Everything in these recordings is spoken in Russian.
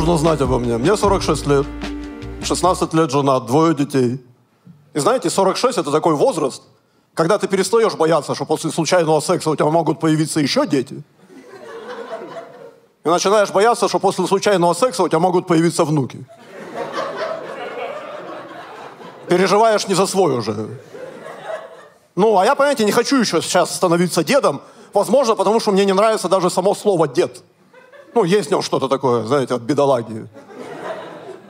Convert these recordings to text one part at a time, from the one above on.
нужно знать обо мне? Мне 46 лет, 16 лет женат, двое детей. И знаете, 46 – это такой возраст, когда ты перестаешь бояться, что после случайного секса у тебя могут появиться еще дети. И начинаешь бояться, что после случайного секса у тебя могут появиться внуки. Переживаешь не за свой уже. Ну, а я, понимаете, не хочу еще сейчас становиться дедом. Возможно, потому что мне не нравится даже само слово «дед». Ну, есть в нем что-то такое, знаете, от бедолаги.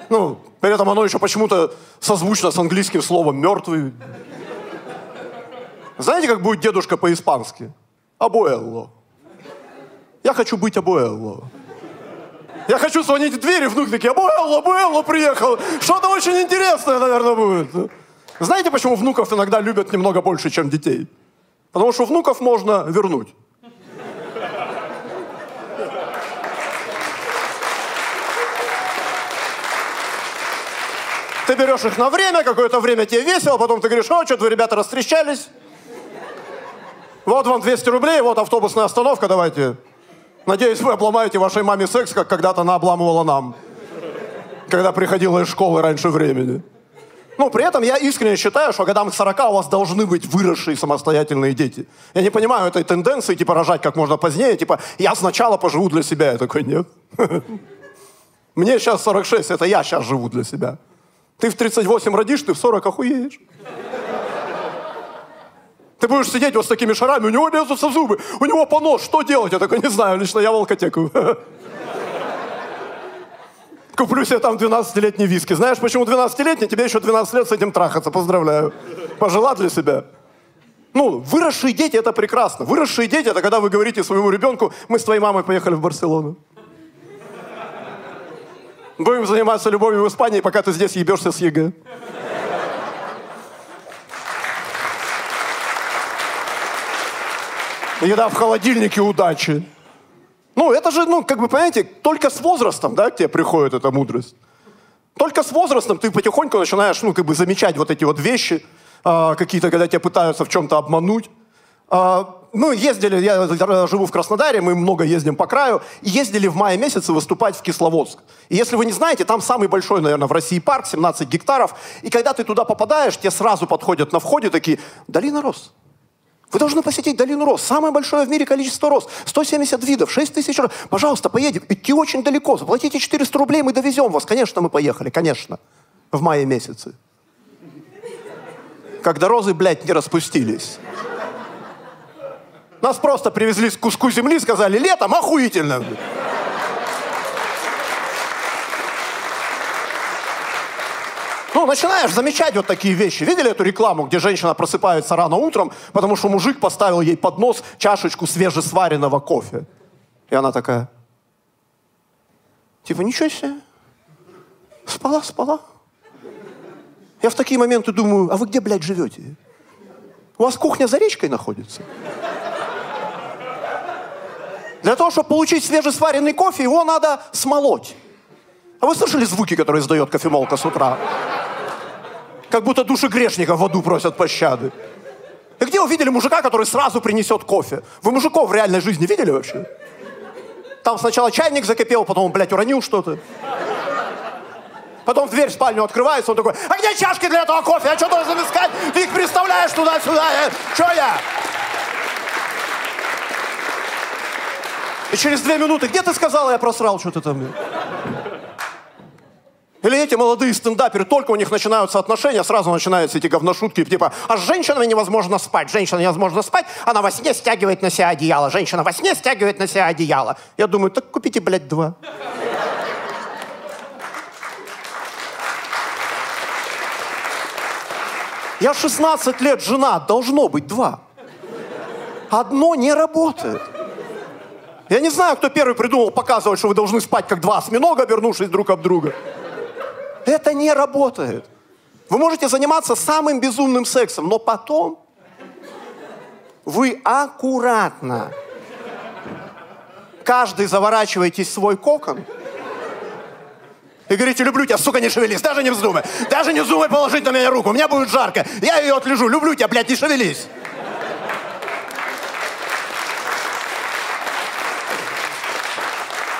Ну, при этом оно еще почему-то созвучно с английским словом «мертвый». Знаете, как будет дедушка по-испански? Абуэлло. Я хочу быть Абуэлло. Я хочу звонить в дверь, и внук такие, Абуэлло, Абуэлло приехал. Что-то очень интересное, наверное, будет. Знаете, почему внуков иногда любят немного больше, чем детей? Потому что внуков можно вернуть. Ты берешь их на время, какое-то время тебе весело, потом ты говоришь, о, что-то вы, ребята, растрещались. Вот вам 200 рублей, вот автобусная остановка, давайте. Надеюсь, вы обломаете вашей маме секс, как когда-то она обламывала нам. Когда приходила из школы раньше времени. Ну, при этом я искренне считаю, что годам к 40 у вас должны быть выросшие самостоятельные дети. Я не понимаю этой тенденции, типа, рожать как можно позднее, типа, я сначала поживу для себя. Я такой, нет. Мне сейчас 46, это я сейчас живу для себя. Ты в 38 родишь, ты в 40 охуеешь. Ты будешь сидеть вот с такими шарами, у него лезутся зубы, у него понос, что делать? Я такой, не знаю, лично я волкотеку. Куплю себе там 12-летний виски. Знаешь, почему 12-летний? Тебе еще 12 лет с этим трахаться. Поздравляю. Пожила для себя. Ну, выросшие дети – это прекрасно. Выросшие дети – это когда вы говорите своему ребенку, мы с твоей мамой поехали в Барселону. Будем заниматься любовью в Испании, пока ты здесь ебешься с ЕГЭ. Еда в холодильнике удачи. Ну, это же, ну, как бы, понимаете, только с возрастом, да, к тебе приходит эта мудрость. Только с возрастом ты потихоньку начинаешь, ну, как бы замечать вот эти вот вещи, э, какие-то, когда тебя пытаются в чем-то обмануть. Э, ну, ездили, я живу в Краснодаре, мы много ездим по краю, ездили в мае месяце выступать в Кисловодск. И если вы не знаете, там самый большой, наверное, в России парк, 17 гектаров, и когда ты туда попадаешь, тебе сразу подходят на входе такие, долина роз. Вы должны посетить долину роз. Самое большое в мире количество роз. 170 видов, 6 тысяч роз. Пожалуйста, поедем. Идти очень далеко. Заплатите 400 рублей, мы довезем вас. Конечно, мы поехали, конечно. В мае месяце. Когда розы, блядь, не распустились. Нас просто привезли с куску земли, сказали, летом охуительно. Ну, начинаешь замечать вот такие вещи. Видели эту рекламу, где женщина просыпается рано утром, потому что мужик поставил ей под нос чашечку свежесваренного кофе. И она такая, типа, ничего себе, спала, спала. Я в такие моменты думаю, а вы где, блядь, живете? У вас кухня за речкой находится? Для того, чтобы получить свежесваренный кофе, его надо смолоть. А вы слышали звуки, которые издает кофемолка с утра? Как будто души грешников в аду просят пощады. И где вы видели мужика, который сразу принесет кофе? Вы мужиков в реальной жизни видели вообще? Там сначала чайник закипел, потом, блядь, уронил что-то. Потом дверь в спальню открывается, он такой, а где чашки для этого кофе? Я что должен искать? Ты их представляешь туда-сюда? Я... Что я? И через две минуты, где ты сказала, я просрал что-то там? Или эти молодые стендаперы, только у них начинаются отношения, сразу начинаются эти говношутки, типа, а с женщинами невозможно спать, женщина невозможно спать, она во сне стягивает на себя одеяло, женщина во сне стягивает на себя одеяло. Я думаю, так купите, блядь, два. Я 16 лет жена, должно быть два. Одно не работает. Я не знаю, кто первый придумал показывать, что вы должны спать как два осьминога, обернувшись друг об друга. Это не работает. Вы можете заниматься самым безумным сексом, но потом вы аккуратно каждый заворачиваетесь в свой кокон и говорите, люблю тебя, сука, не шевелись, даже не вздумай. Даже не вздумай положить на меня руку, мне будет жарко. Я ее отлежу, люблю тебя, блядь, не шевелись.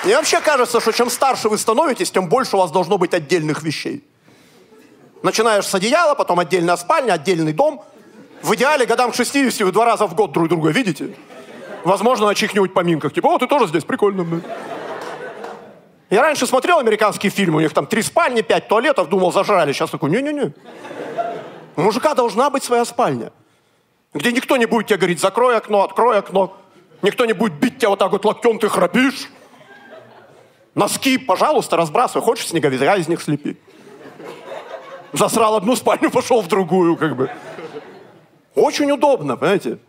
Мне вообще кажется, что чем старше вы становитесь, тем больше у вас должно быть отдельных вещей. Начинаешь с одеяла, потом отдельная спальня, отдельный дом. В идеале годам к 60 вы два раза в год друг друга видите. Возможно, на чьих-нибудь поминках. Типа, о, ты тоже здесь, прикольно. Блин. Я раньше смотрел американские фильмы, у них там три спальни, пять туалетов, думал, зажрали. Сейчас такой, не-не-не. У мужика должна быть своя спальня, где никто не будет тебе говорить, закрой окно, открой окно. Никто не будет бить тебя вот так вот локтем, ты храпишь. Носки, пожалуйста, разбрасывай. Хочешь снеговика из них слепи. Засрал одну спальню, пошел в другую, как бы. Очень удобно, понимаете?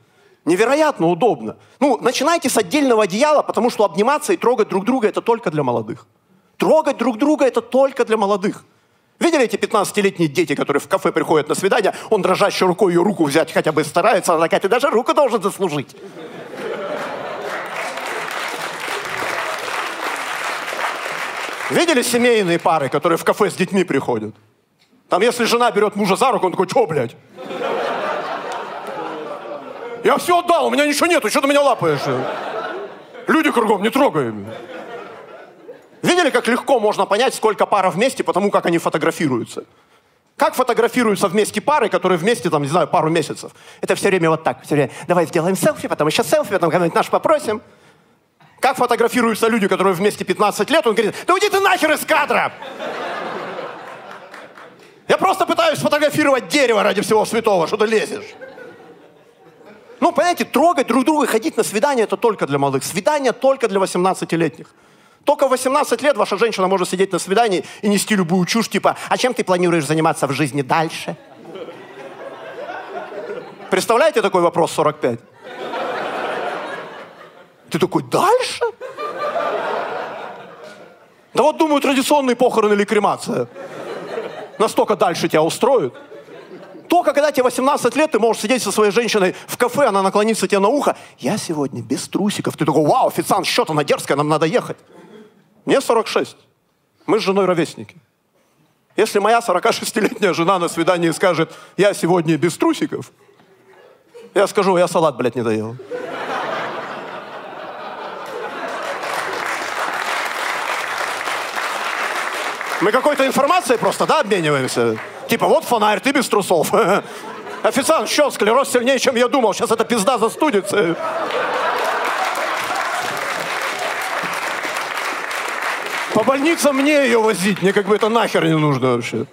Невероятно удобно. Ну, начинайте с отдельного одеяла, потому что обниматься и трогать друг друга это только для молодых. Трогать друг друга это только для молодых. Видели эти 15-летние дети, которые в кафе приходят на свидание, он дрожащей рукой ее руку взять хотя бы старается, она такая, ты даже руку должен заслужить. Видели семейные пары, которые в кафе с детьми приходят? Там, если жена берет мужа за руку, он такой, что, блядь? Я все отдал, у меня ничего нету, что ты меня лапаешь? Люди кругом, не трогай. Видели, как легко можно понять, сколько пара вместе, потому как они фотографируются? Как фотографируются вместе пары, которые вместе, там, не знаю, пару месяцев? Это все время вот так. Все время, давай сделаем селфи, потом еще селфи, потом кого-нибудь наш попросим. Как фотографируются люди, которые вместе 15 лет, он говорит, да уйди ты нахер из кадра! Я просто пытаюсь сфотографировать дерево ради всего святого, что ты лезешь. Ну, понимаете, трогать друг друга, ходить на свидание, это только для молодых. Свидание только для 18-летних. Только в 18 лет ваша женщина может сидеть на свидании и нести любую чушь, типа, а чем ты планируешь заниматься в жизни дальше? Представляете такой вопрос 45? Ты такой, дальше? Да вот думаю, традиционные похороны или кремация. Настолько дальше тебя устроят. Только когда тебе 18 лет, ты можешь сидеть со своей женщиной в кафе, она наклонится тебе на ухо. Я сегодня без трусиков. Ты такой, вау, официант, счет, она дерзкая, нам надо ехать. Мне 46. Мы с женой ровесники. Если моя 46-летняя жена на свидании скажет, я сегодня без трусиков, я скажу, я салат, блядь, не доел. Мы какой-то информацией просто, да, обмениваемся? Типа, вот фонарь, ты без трусов. Официант, счет, склероз сильнее, чем я думал. Сейчас эта пизда застудится. По больницам мне ее возить, мне как бы это нахер не нужно вообще.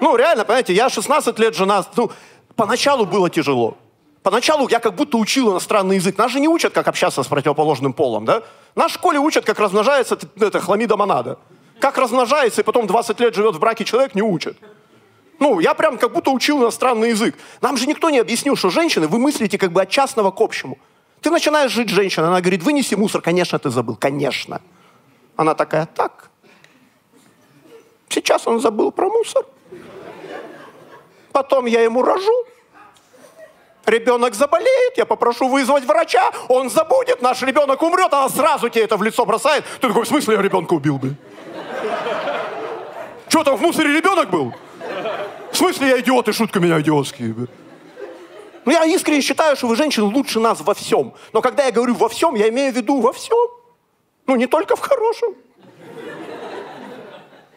Ну, реально, понимаете, я 16 лет жена, ну, поначалу было тяжело. Поначалу я как будто учил иностранный язык. Нас же не учат, как общаться с противоположным полом, да? Нас в школе учат, как размножается это, хламида монада. Как размножается, и потом 20 лет живет в браке человек, не учат. Ну, я прям как будто учил иностранный язык. Нам же никто не объяснил, что женщины, вы мыслите как бы от частного к общему. Ты начинаешь жить с женщиной, она говорит, вынеси мусор. Конечно, ты забыл, конечно. Она такая, так. Сейчас он забыл про мусор. Потом я ему рожу. Ребенок заболеет, я попрошу вызвать врача, он забудет, наш ребенок умрет, она сразу тебе это в лицо бросает. Ты такой, в смысле я ребенка убил бы? Что там в мусоре ребенок был? В смысле я идиот и шутка меня идиотские? Ну, я искренне считаю, что вы, женщины, лучше нас во всем. Но когда я говорю во всем, я имею в виду во всем. Ну, не только в хорошем.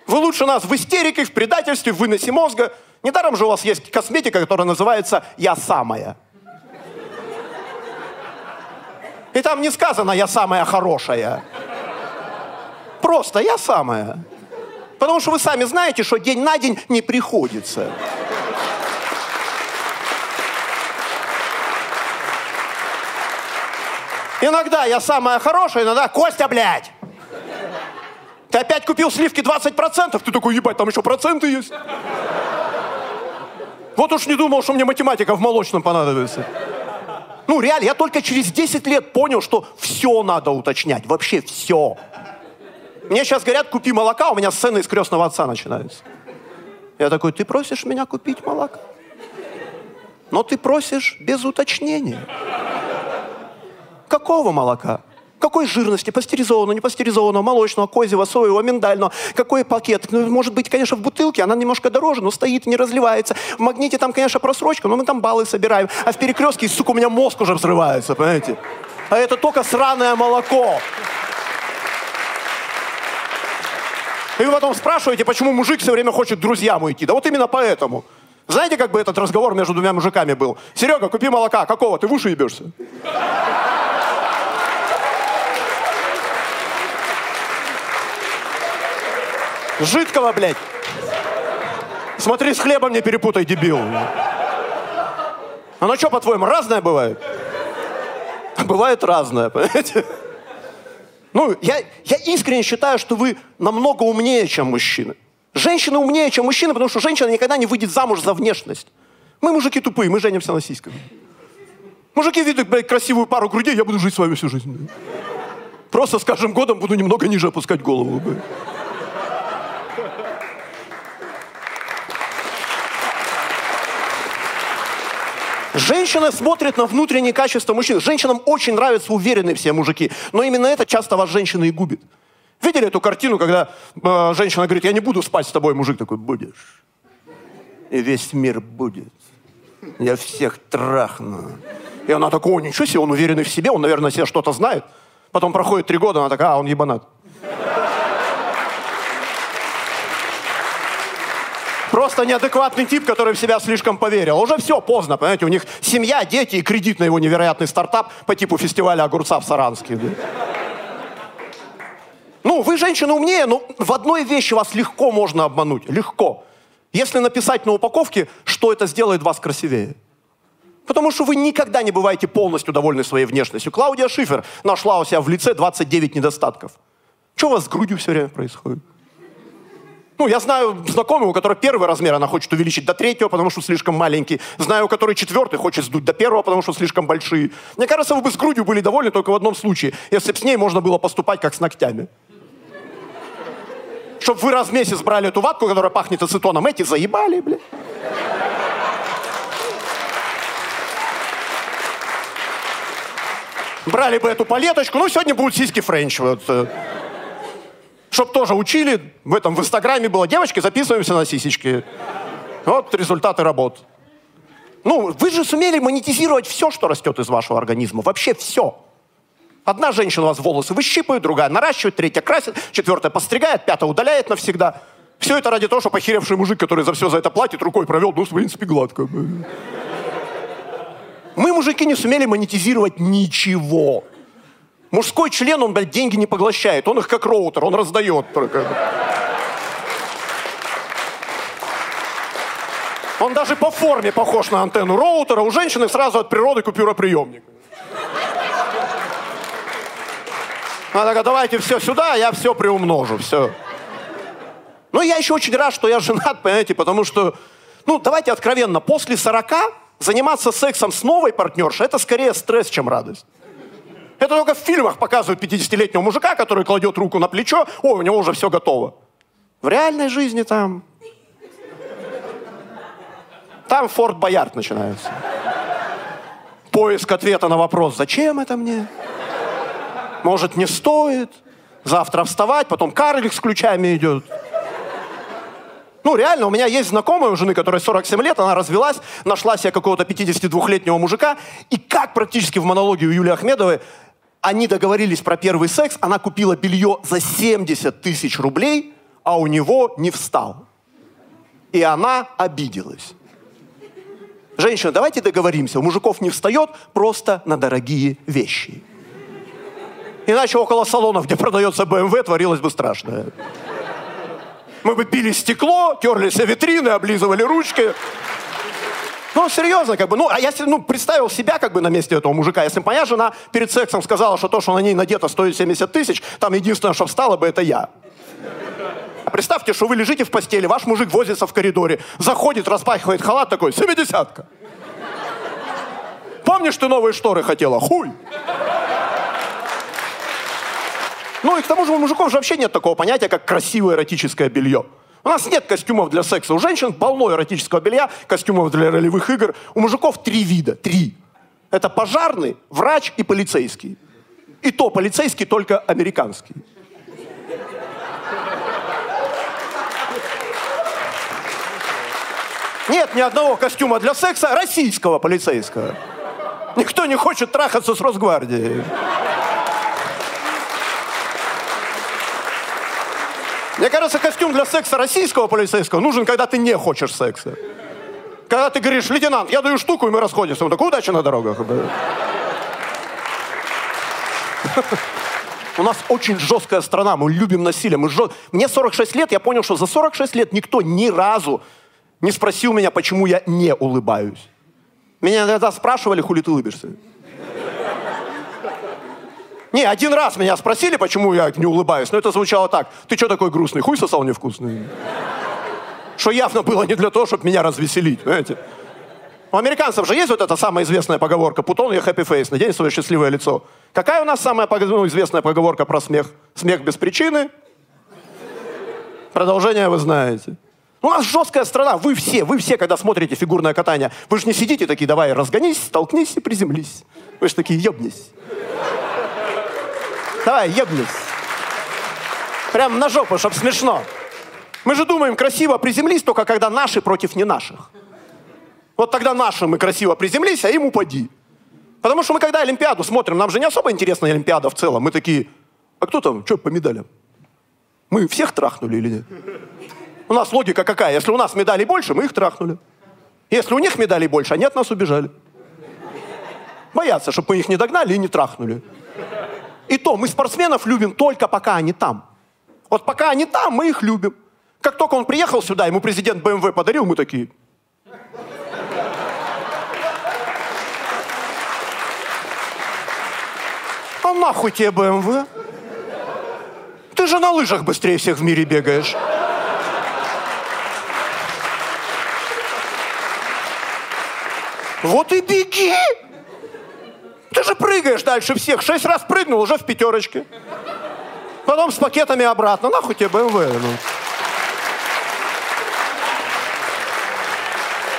Вы лучше нас в истерике, в предательстве, в выносе мозга. Недаром же у вас есть косметика, которая называется «Я самая». И там не сказано «Я самая хорошая». Просто «Я самая». Потому что вы сами знаете, что день на день не приходится. Иногда я самая хорошая, иногда Костя, блядь. Ты опять купил сливки 20%? Ты такой, ебать, там еще проценты есть. Вот уж не думал, что мне математика в молочном понадобится. Ну, реально, я только через 10 лет понял, что все надо уточнять. Вообще все. Мне сейчас говорят, купи молока, у меня сцена из крестного отца начинается. Я такой, ты просишь меня купить молоко? Но ты просишь без уточнения. Какого молока? Какой жирности? Пастеризованного, не пастеризованного, молочного, козьего, соевого, миндального. Какой пакет? Ну, может быть, конечно, в бутылке, она немножко дороже, но стоит, не разливается. В магните там, конечно, просрочка, но мы там баллы собираем. А в перекрестке, сука, у меня мозг уже взрывается, понимаете? А это только сраное молоко. И вы потом спрашиваете, почему мужик все время хочет друзьям уйти. Да вот именно поэтому. Знаете, как бы этот разговор между двумя мужиками был? Серега, купи молока. Какого? Ты в уши ебешься? Жидкого, блядь. Смотри, с хлебом не перепутай, дебил. Оно что, по-твоему, разное бывает? Бывает разное, понимаете? Ну, я, я искренне считаю, что вы намного умнее, чем мужчины. Женщины умнее, чем мужчины, потому что женщина никогда не выйдет замуж за внешность. Мы мужики тупые, мы женимся на сиськах. Мужики видят, блядь, красивую пару грудей, я буду жить с вами всю жизнь. Просто с каждым годом буду немного ниже опускать голову. Блядь. Женщина смотрит на внутренние качества мужчин. Женщинам очень нравятся уверенные все мужики. Но именно это часто вас женщина и губит. Видели эту картину, когда э, женщина говорит, я не буду спать с тобой, мужик такой, будешь. И весь мир будет. Я всех трахну. И она такая, о, ничего себе, он уверенный в себе, он, наверное, себе что-то знает. Потом проходит три года, она такая, а, он ебанат. Просто неадекватный тип, который в себя слишком поверил. Уже все, поздно, понимаете, у них семья, дети и кредит на его невероятный стартап по типу фестиваля огурца в Саранске. Ну, вы, женщина, умнее, но в одной вещи вас легко можно обмануть. Легко. Если написать на упаковке, что это сделает вас красивее. Потому что вы никогда не бываете полностью довольны своей внешностью. Клаудия Шифер нашла у себя в лице 29 недостатков. Что у вас с грудью все время происходит? Ну, я знаю знакомого, у которого первый размер она хочет увеличить до третьего, потому что слишком маленький. Знаю, у которой четвертый хочет сдуть до первого, потому что слишком большие. Мне кажется, вы бы с грудью были довольны только в одном случае, если бы с ней можно было поступать как с ногтями. Чтобы вы раз в месяц брали эту ватку, которая пахнет ацетоном, эти заебали, блин. Брали бы эту палеточку, ну, сегодня будут сиськи френч. Вот. Чтобы тоже учили. В этом в Инстаграме было, девочки, записываемся на сисечки. Вот результаты работ. Ну, вы же сумели монетизировать все, что растет из вашего организма. Вообще все. Одна женщина у вас волосы выщипывает, другая наращивает, третья красит, четвертая постригает, пятая удаляет навсегда. Все это ради того, чтобы охеревший мужик, который за все за это платит, рукой провел, ну, в принципе, гладко. Мы, мужики, не сумели монетизировать ничего. Мужской член, он, блядь, деньги не поглощает. Он их как роутер, он раздает только. Он даже по форме похож на антенну роутера. У женщины сразу от природы купюроприемник. Она такая, давайте все сюда, я все приумножу, все. Ну, я еще очень рад, что я женат, понимаете, потому что, ну, давайте откровенно, после 40 заниматься сексом с новой партнершей, это скорее стресс, чем радость. Это только в фильмах показывают 50-летнего мужика, который кладет руку на плечо, о, у него уже все готово. В реальной жизни там... Там Форт Боярд начинается. Поиск ответа на вопрос, зачем это мне? Может, не стоит? Завтра вставать, потом карлик с ключами идет. Ну, реально, у меня есть знакомая у жены, которая 47 лет, она развелась, нашла себе какого-то 52-летнего мужика, и как практически в монологе у Юлии Ахмедовой они договорились про первый секс, она купила белье за 70 тысяч рублей, а у него не встал. И она обиделась. Женщина, давайте договоримся, у мужиков не встает просто на дорогие вещи. Иначе около салонов, где продается BMW, творилось бы страшное. Мы бы пили стекло, терли все витрины, облизывали ручки. Ну, серьезно, как бы, ну, а я ну, представил себя как бы на месте этого мужика. Если бы моя жена перед сексом сказала, что то, что на ней надето, стоит 70 тысяч, там единственное, что встало бы, это я. А представьте, что вы лежите в постели, ваш мужик возится в коридоре, заходит, распахивает халат такой, семидесятка. Помнишь, ты новые шторы хотела? Хуй! Ну и к тому же у мужиков же вообще нет такого понятия, как красивое эротическое белье. У нас нет костюмов для секса. У женщин полно эротического белья, костюмов для ролевых игр. У мужиков три вида. Три. Это пожарный, врач и полицейский. И то полицейский только американский. Нет ни одного костюма для секса российского полицейского. Никто не хочет трахаться с Росгвардией. Мне кажется, костюм для секса российского полицейского нужен, когда ты не хочешь секса. Когда ты говоришь, лейтенант, я даю штуку, и мы расходимся. Он такой, удачи на дорогах. У нас очень жесткая страна, мы любим насилие. Мы жест... Мне 46 лет, я понял, что за 46 лет никто ни разу не спросил меня, почему я не улыбаюсь. Меня иногда спрашивали, хули ты улыбишься. Не, один раз меня спросили, почему я не улыбаюсь, но это звучало так. Ты что такой грустный? Хуй сосал невкусный. Что явно было не для того, чтобы меня развеселить, понимаете? У американцев же есть вот эта самая известная поговорка «Путон, я happy face, надень свое счастливое лицо». Какая у нас самая ну, известная поговорка про смех? Смех без причины. Продолжение вы знаете. У нас жесткая страна. Вы все, вы все, когда смотрите фигурное катание, вы же не сидите такие, давай, разгонись, столкнись и приземлись. Вы же такие, ебнись. Давай, ебнись. Прям на жопу, чтобы смешно. Мы же думаем, красиво приземлись только когда наши против не наших. Вот тогда наши мы красиво приземлись, а им упади. Потому что мы когда Олимпиаду смотрим, нам же не особо интересна Олимпиада в целом. Мы такие, а кто там, что по медалям? Мы всех трахнули или нет? У нас логика какая? Если у нас медалей больше, мы их трахнули. Если у них медалей больше, они от нас убежали. Боятся, чтобы мы их не догнали и не трахнули. И то, мы спортсменов любим только пока они там. Вот пока они там, мы их любим. Как только он приехал сюда, ему президент БМВ подарил, мы такие. А нахуй тебе БМВ? Ты же на лыжах быстрее всех в мире бегаешь. Вот и беги! Ты же прыгаешь дальше всех. Шесть раз прыгнул, уже в пятерочке. Потом с пакетами обратно. Нахуй тебе БМВ? Ну.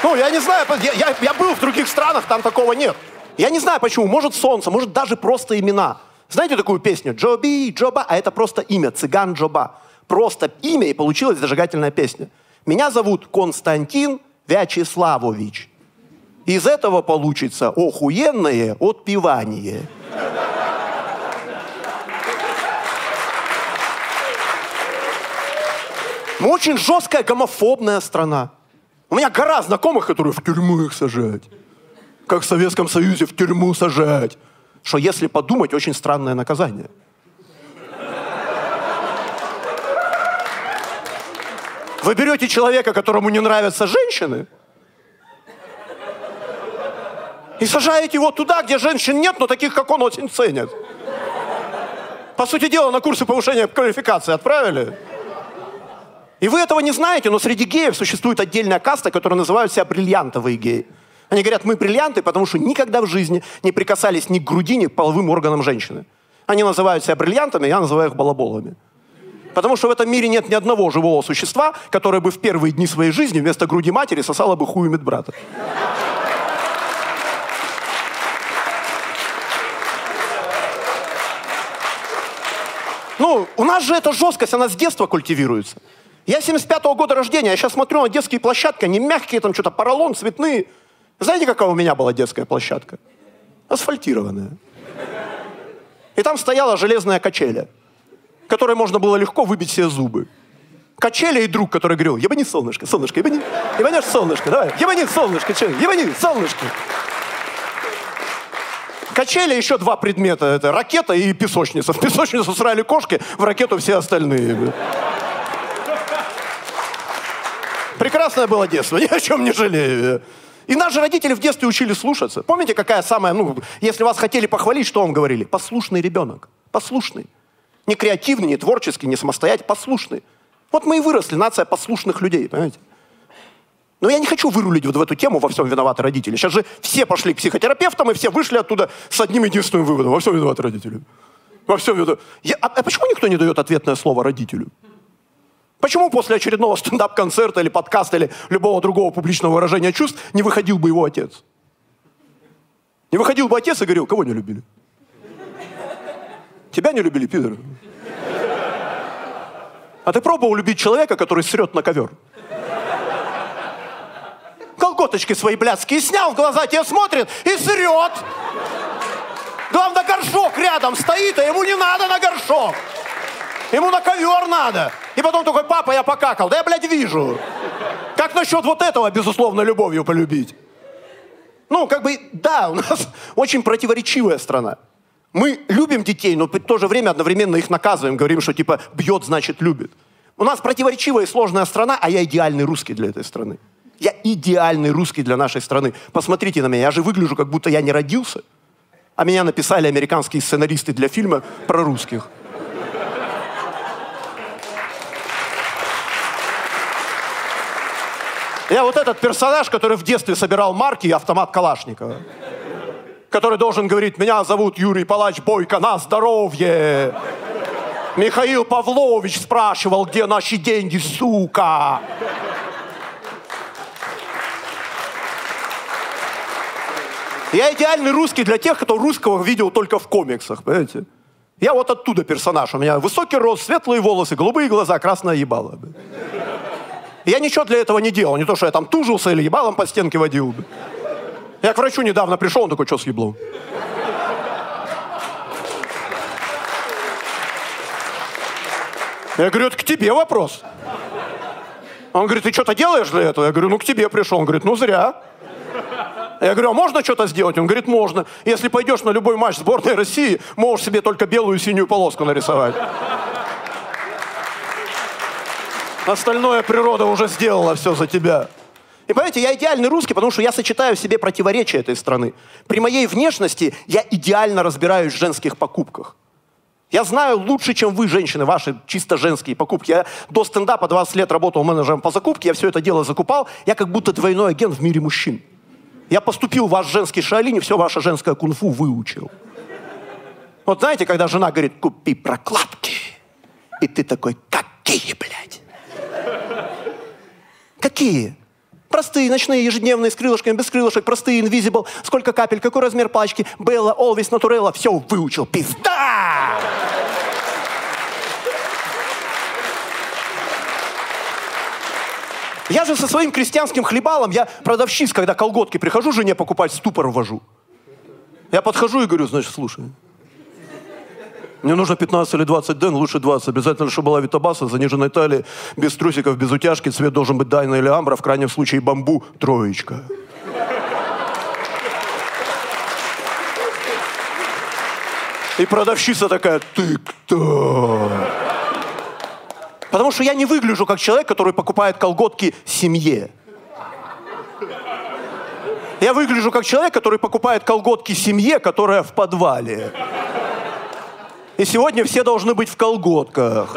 ну, я не знаю, я, я, я был в других странах, там такого нет. Я не знаю почему. Может солнце, может даже просто имена. Знаете такую песню? Джоби, Джоба, а это просто имя. Цыган Джоба. Просто имя и получилась зажигательная песня. Меня зовут Константин Вячеславович. Из этого получится охуенное отпевание. Мы очень жесткая гомофобная страна. У меня гора знакомых, которые в тюрьму их сажать. Как в Советском Союзе в тюрьму сажать. Что, если подумать, очень странное наказание. Вы берете человека, которому не нравятся женщины, и сажаете его туда, где женщин нет, но таких, как он, очень ценят. По сути дела, на курсы повышения квалификации отправили. И вы этого не знаете, но среди геев существует отдельная каста, которая называют себя бриллиантовые геи. Они говорят, мы бриллианты, потому что никогда в жизни не прикасались ни к груди, ни к половым органам женщины. Они называют себя бриллиантами, я называю их балаболами. Потому что в этом мире нет ни одного живого существа, которое бы в первые дни своей жизни вместо груди матери сосало бы хую медбрата. Ну, у нас же эта жесткость, она с детства культивируется. Я 75-го года рождения, я сейчас смотрю на детские площадки, они мягкие, там что-то поролон, цветные. Знаете, какая у меня была детская площадка? Асфальтированная. И там стояла железная качеля, которой можно было легко выбить себе зубы. Качеля и друг, который говорил, ебани солнышко, солнышко, ебани, ебанешь солнышко, давай, ебани солнышко, че, ебани солнышко. Качели еще два предмета. Это ракета и песочница. В песочницу срали кошки, в ракету все остальные. Прекрасное было детство, ни о чем не жалею. И наши родители в детстве учили слушаться. Помните, какая самая, ну, если вас хотели похвалить, что вам говорили? Послушный ребенок. Послушный. Не креативный, не творческий, не самостоятельный, послушный. Вот мы и выросли, нация послушных людей, понимаете? Но я не хочу вырулить вот в эту тему, во всем виноваты родители. Сейчас же все пошли к психотерапевтам, и все вышли оттуда с одним единственным выводом. Во всем виноваты родители. Во всем виноваты. Я, а, а почему никто не дает ответное слово родителю? Почему после очередного стендап-концерта или подкаста или любого другого публичного выражения чувств не выходил бы его отец? Не выходил бы отец и говорил, кого не любили? Тебя не любили, пидор. А ты пробовал любить человека, который срет на ковер? Колготочки свои блядские снял, глаза тебе смотрит и срет. Главное, горшок рядом стоит, а ему не надо на горшок. Ему на ковер надо. И потом такой, папа, я покакал. Да я, блядь, вижу. Как насчет вот этого, безусловно, любовью полюбить? Ну, как бы, да, у нас очень противоречивая страна. Мы любим детей, но в то же время одновременно их наказываем. Говорим, что типа бьет, значит любит. У нас противоречивая и сложная страна, а я идеальный русский для этой страны. Я идеальный русский для нашей страны. Посмотрите на меня, я же выгляжу, как будто я не родился. А меня написали американские сценаристы для фильма про русских. Я вот этот персонаж, который в детстве собирал марки и автомат Калашникова. Который должен говорить, меня зовут Юрий Палач Бойко, на здоровье. Михаил Павлович спрашивал, где наши деньги, сука. Я идеальный русский для тех, кто русского видел только в комиксах, понимаете? Я вот оттуда персонаж. У меня высокий рост, светлые волосы, голубые глаза, красное ебало. Я ничего для этого не делал. Не то, что я там тужился или ебалом по стенке водил. Я к врачу недавно пришел, он такой, что с еблом? Я говорю, это к тебе вопрос. Он говорит, ты что-то делаешь для этого? Я говорю, ну к тебе пришел. Он говорит, ну зря. Я говорю, а можно что-то сделать? Он говорит, можно. Если пойдешь на любой матч сборной России, можешь себе только белую и синюю полоску нарисовать. Остальное природа уже сделала все за тебя. И понимаете, я идеальный русский, потому что я сочетаю в себе противоречия этой страны. При моей внешности я идеально разбираюсь в женских покупках. Я знаю лучше, чем вы, женщины, ваши чисто женские покупки. Я до стендапа 20 лет работал менеджером по закупке, я все это дело закупал. Я как будто двойной агент в мире мужчин. Я поступил в ваш женский шаолинь и все ваше женское кунг-фу выучил. Вот знаете, когда жена говорит, купи прокладки, и ты такой, какие, блядь? Какие? Простые, ночные, ежедневные, с крылышками, без крылышек, простые, invisible. Сколько капель, какой размер пачки, Белла, Always, Naturella. Все выучил. Пизда! Я же со своим крестьянским хлебалом, я продавщиц, когда колготки прихожу жене покупать, ступор ввожу. Я подхожу и говорю, значит, слушай, мне нужно 15 или 20 ден, лучше 20. Обязательно, чтобы была витобаса, заниженной талии, без трусиков, без утяжки. Цвет должен быть дайна или амбра, в крайнем случае бамбу, троечка. И продавщица такая, ты кто? Потому что я не выгляжу как человек, который покупает колготки семье. Я выгляжу как человек, который покупает колготки семье, которая в подвале. И сегодня все должны быть в колготках.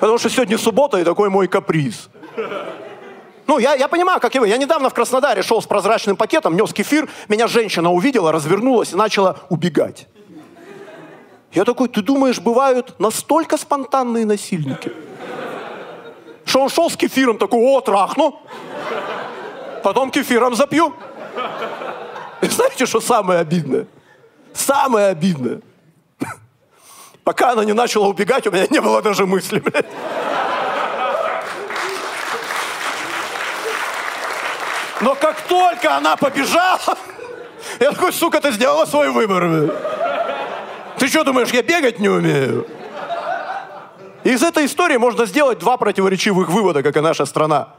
Потому что сегодня суббота, и такой мой каприз. Ну, я, я понимаю, как и вы. Я недавно в Краснодаре шел с прозрачным пакетом, нес кефир, меня женщина увидела, развернулась и начала убегать. Я такой, ты думаешь, бывают настолько спонтанные насильники? Что он шел с кефиром, такой, о, трахну. Потом кефиром запью. И знаете, что самое обидное? Самое обидное. Пока она не начала убегать, у меня не было даже мысли, блядь. Но как только она побежала, я такой, сука, ты сделала свой выбор. Ты что думаешь, я бегать не умею? Из этой истории можно сделать два противоречивых вывода, как и наша страна.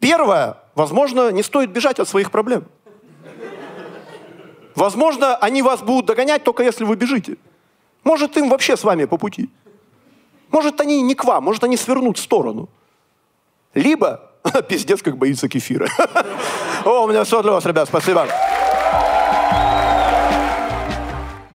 Первое, возможно, не стоит бежать от своих проблем. Возможно, они вас будут догонять только если вы бежите. Может, им вообще с вами по пути. Может, они не к вам, может, они свернут в сторону. Либо, пиздец, как боится кефира. О, у меня все для вас, ребят, спасибо.